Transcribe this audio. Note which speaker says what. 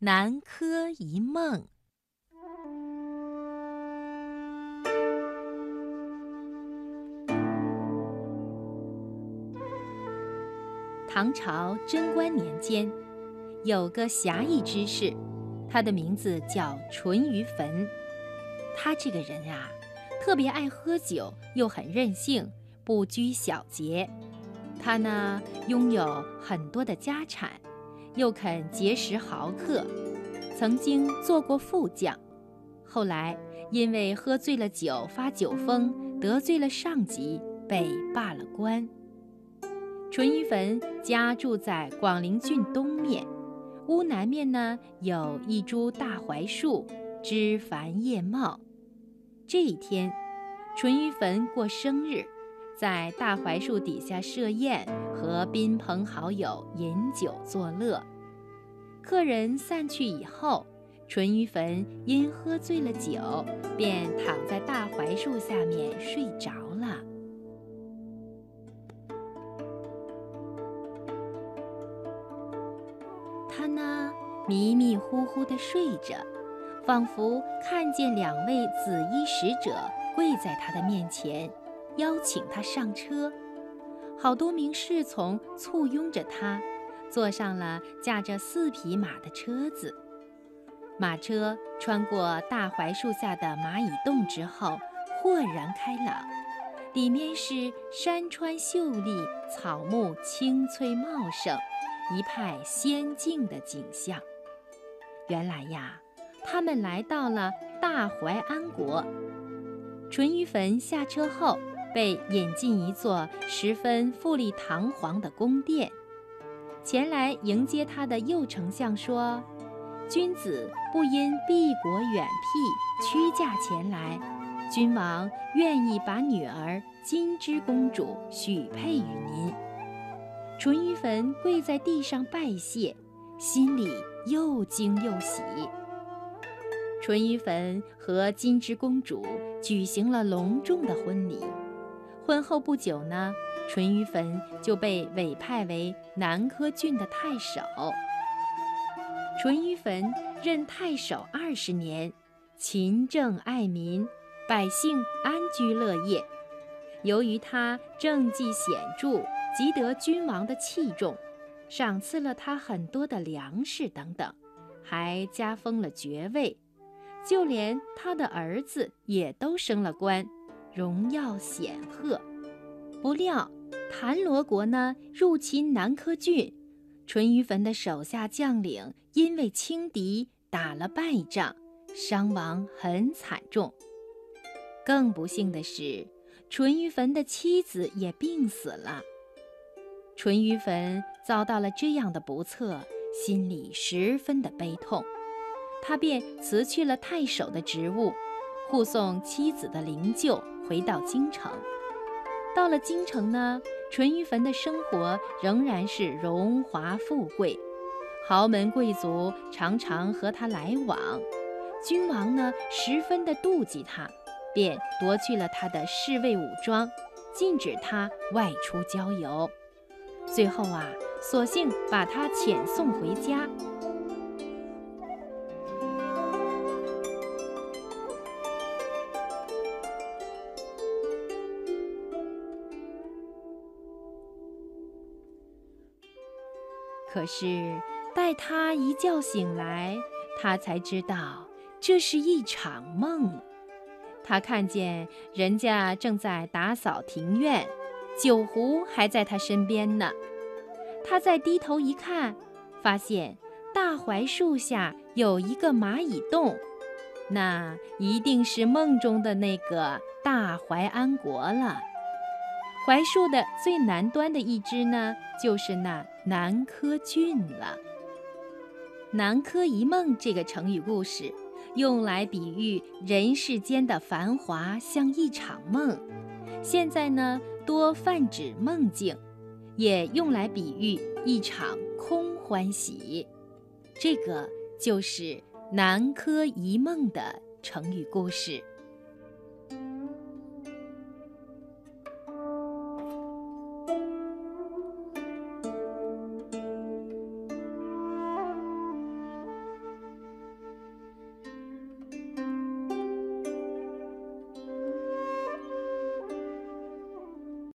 Speaker 1: 南柯一梦。唐朝贞观年间，有个侠义之士，他的名字叫淳于棼。他这个人啊，特别爱喝酒，又很任性，不拘小节。他呢，拥有很多的家产。又肯结识豪客，曾经做过副将，后来因为喝醉了酒发酒疯，得罪了上级，被罢了官。淳于棼家住在广陵郡东面，屋南面呢有一株大槐树，枝繁叶茂。这一天，淳于棼过生日，在大槐树底下设宴。和宾朋好友饮酒作乐，客人散去以后，淳于棼因喝醉了酒，便躺在大槐树下面睡着了。他呢，迷迷糊糊地睡着，仿佛看见两位紫衣使者跪在他的面前，邀请他上车。好多名侍从簇拥着他，坐上了驾着四匹马的车子。马车穿过大槐树下的蚂蚁洞之后，豁然开朗，里面是山川秀丽，草木青翠茂盛，一派仙境的景象。原来呀，他们来到了大淮安国。淳于棼下车后。被引进一座十分富丽堂皇的宫殿，前来迎接他的右丞相说：“君子不因避国远僻屈驾前来，君王愿意把女儿金枝公主许配于您。”淳于棼跪在地上拜谢，心里又惊又喜。淳于棼和金枝公主举行了隆重的婚礼。婚后不久呢，淳于棼就被委派为南柯郡的太守。淳于棼任太守二十年，勤政爱民，百姓安居乐业。由于他政绩显著，极得君王的器重，赏赐了他很多的粮食等等，还加封了爵位，就连他的儿子也都升了官。荣耀显赫，不料谭罗国呢入侵南柯郡，淳于棼的手下将领因为轻敌打了败仗，伤亡很惨重。更不幸的是，淳于棼的妻子也病死了。淳于棼遭到了这样的不测，心里十分的悲痛，他便辞去了太守的职务，护送妻子的灵柩。回到京城，到了京城呢，淳于棼的生活仍然是荣华富贵，豪门贵族常常和他来往，君王呢十分的妒忌他，便夺去了他的侍卫武装，禁止他外出郊游，最后啊，索性把他遣送回家。可是，待他一觉醒来，他才知道这是一场梦。他看见人家正在打扫庭院，酒壶还在他身边呢。他再低头一看，发现大槐树下有一个蚂蚁洞，那一定是梦中的那个大槐安国了。槐树的最南端的一枝呢，就是那南柯郡了。南柯一梦这个成语故事，用来比喻人世间的繁华像一场梦，现在呢多泛指梦境，也用来比喻一场空欢喜。这个就是南柯一梦的成语故事。